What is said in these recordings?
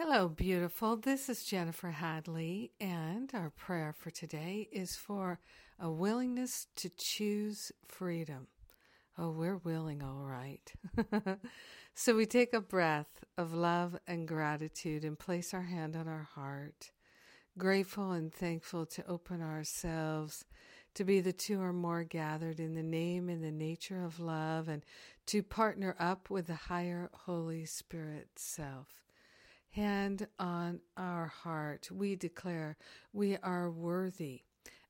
Hello, beautiful. This is Jennifer Hadley, and our prayer for today is for a willingness to choose freedom. Oh, we're willing, all right. so we take a breath of love and gratitude and place our hand on our heart, grateful and thankful to open ourselves to be the two or more gathered in the name and the nature of love and to partner up with the higher Holy Spirit self hand on our heart, we declare we are worthy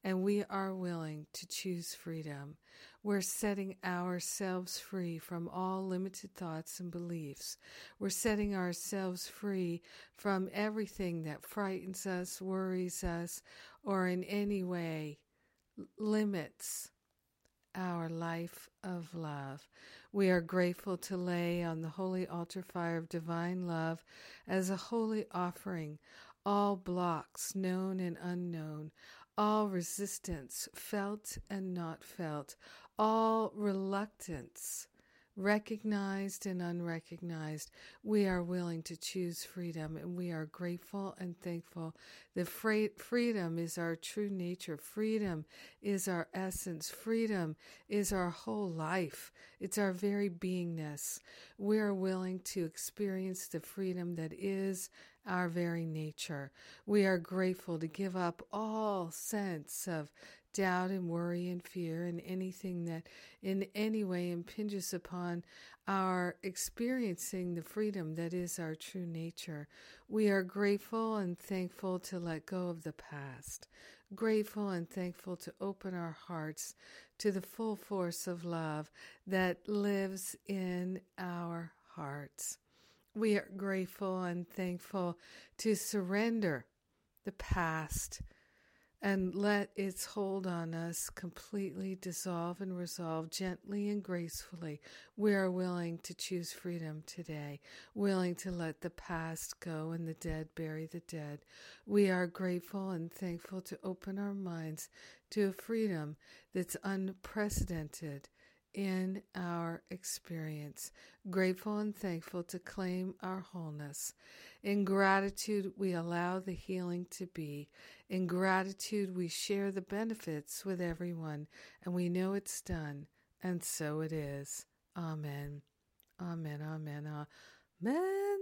and we are willing to choose freedom. We're setting ourselves free from all limited thoughts and beliefs. We're setting ourselves free from everything that frightens us, worries us, or in any way limits our life of love. We are grateful to lay on the holy altar fire of divine love as a holy offering all blocks, known and unknown, all resistance, felt and not felt, all reluctance recognized and unrecognized, we are willing to choose freedom and we are grateful and thankful that freedom is our true nature. Freedom is our essence. Freedom is our whole life. It's our very beingness. We are willing to experience the freedom that is our very nature. We are grateful to give up all sense of doubt and worry and fear and anything that in any way impinges upon our experiencing the freedom that is our true nature. We are grateful and thankful to let go of the past, grateful and thankful to open our hearts to the full force of love that lives in our hearts. We are grateful and thankful to surrender the past and let its hold on us completely dissolve and resolve gently and gracefully. We are willing to choose freedom today, willing to let the past go and the dead bury the dead. We are grateful and thankful to open our minds to a freedom that's unprecedented in our experience, grateful and thankful to claim our wholeness. In gratitude, we allow the healing to be. In gratitude, we share the benefits with everyone, and we know it's done, and so it is. Amen. Amen. Amen. Amen.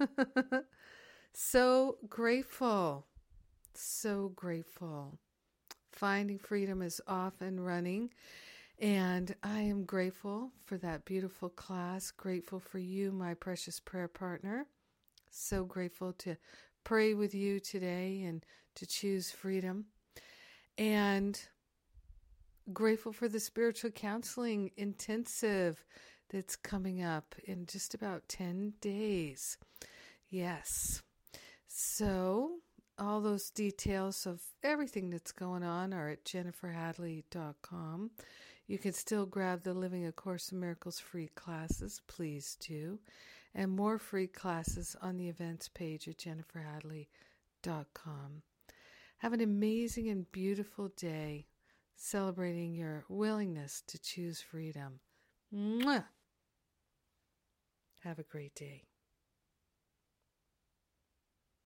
so grateful. So grateful. Finding freedom is off and running. And I am grateful for that beautiful class, grateful for you, my precious prayer partner. So grateful to pray with you today and to choose freedom. And grateful for the spiritual counseling intensive that's coming up in just about 10 days. Yes. So, all those details of everything that's going on are at jenniferhadley.com. You can still grab the Living A Course in Miracles free classes, please do, and more free classes on the events page at jenniferhadley.com. Have an amazing and beautiful day celebrating your willingness to choose freedom. Mwah! Have a great day.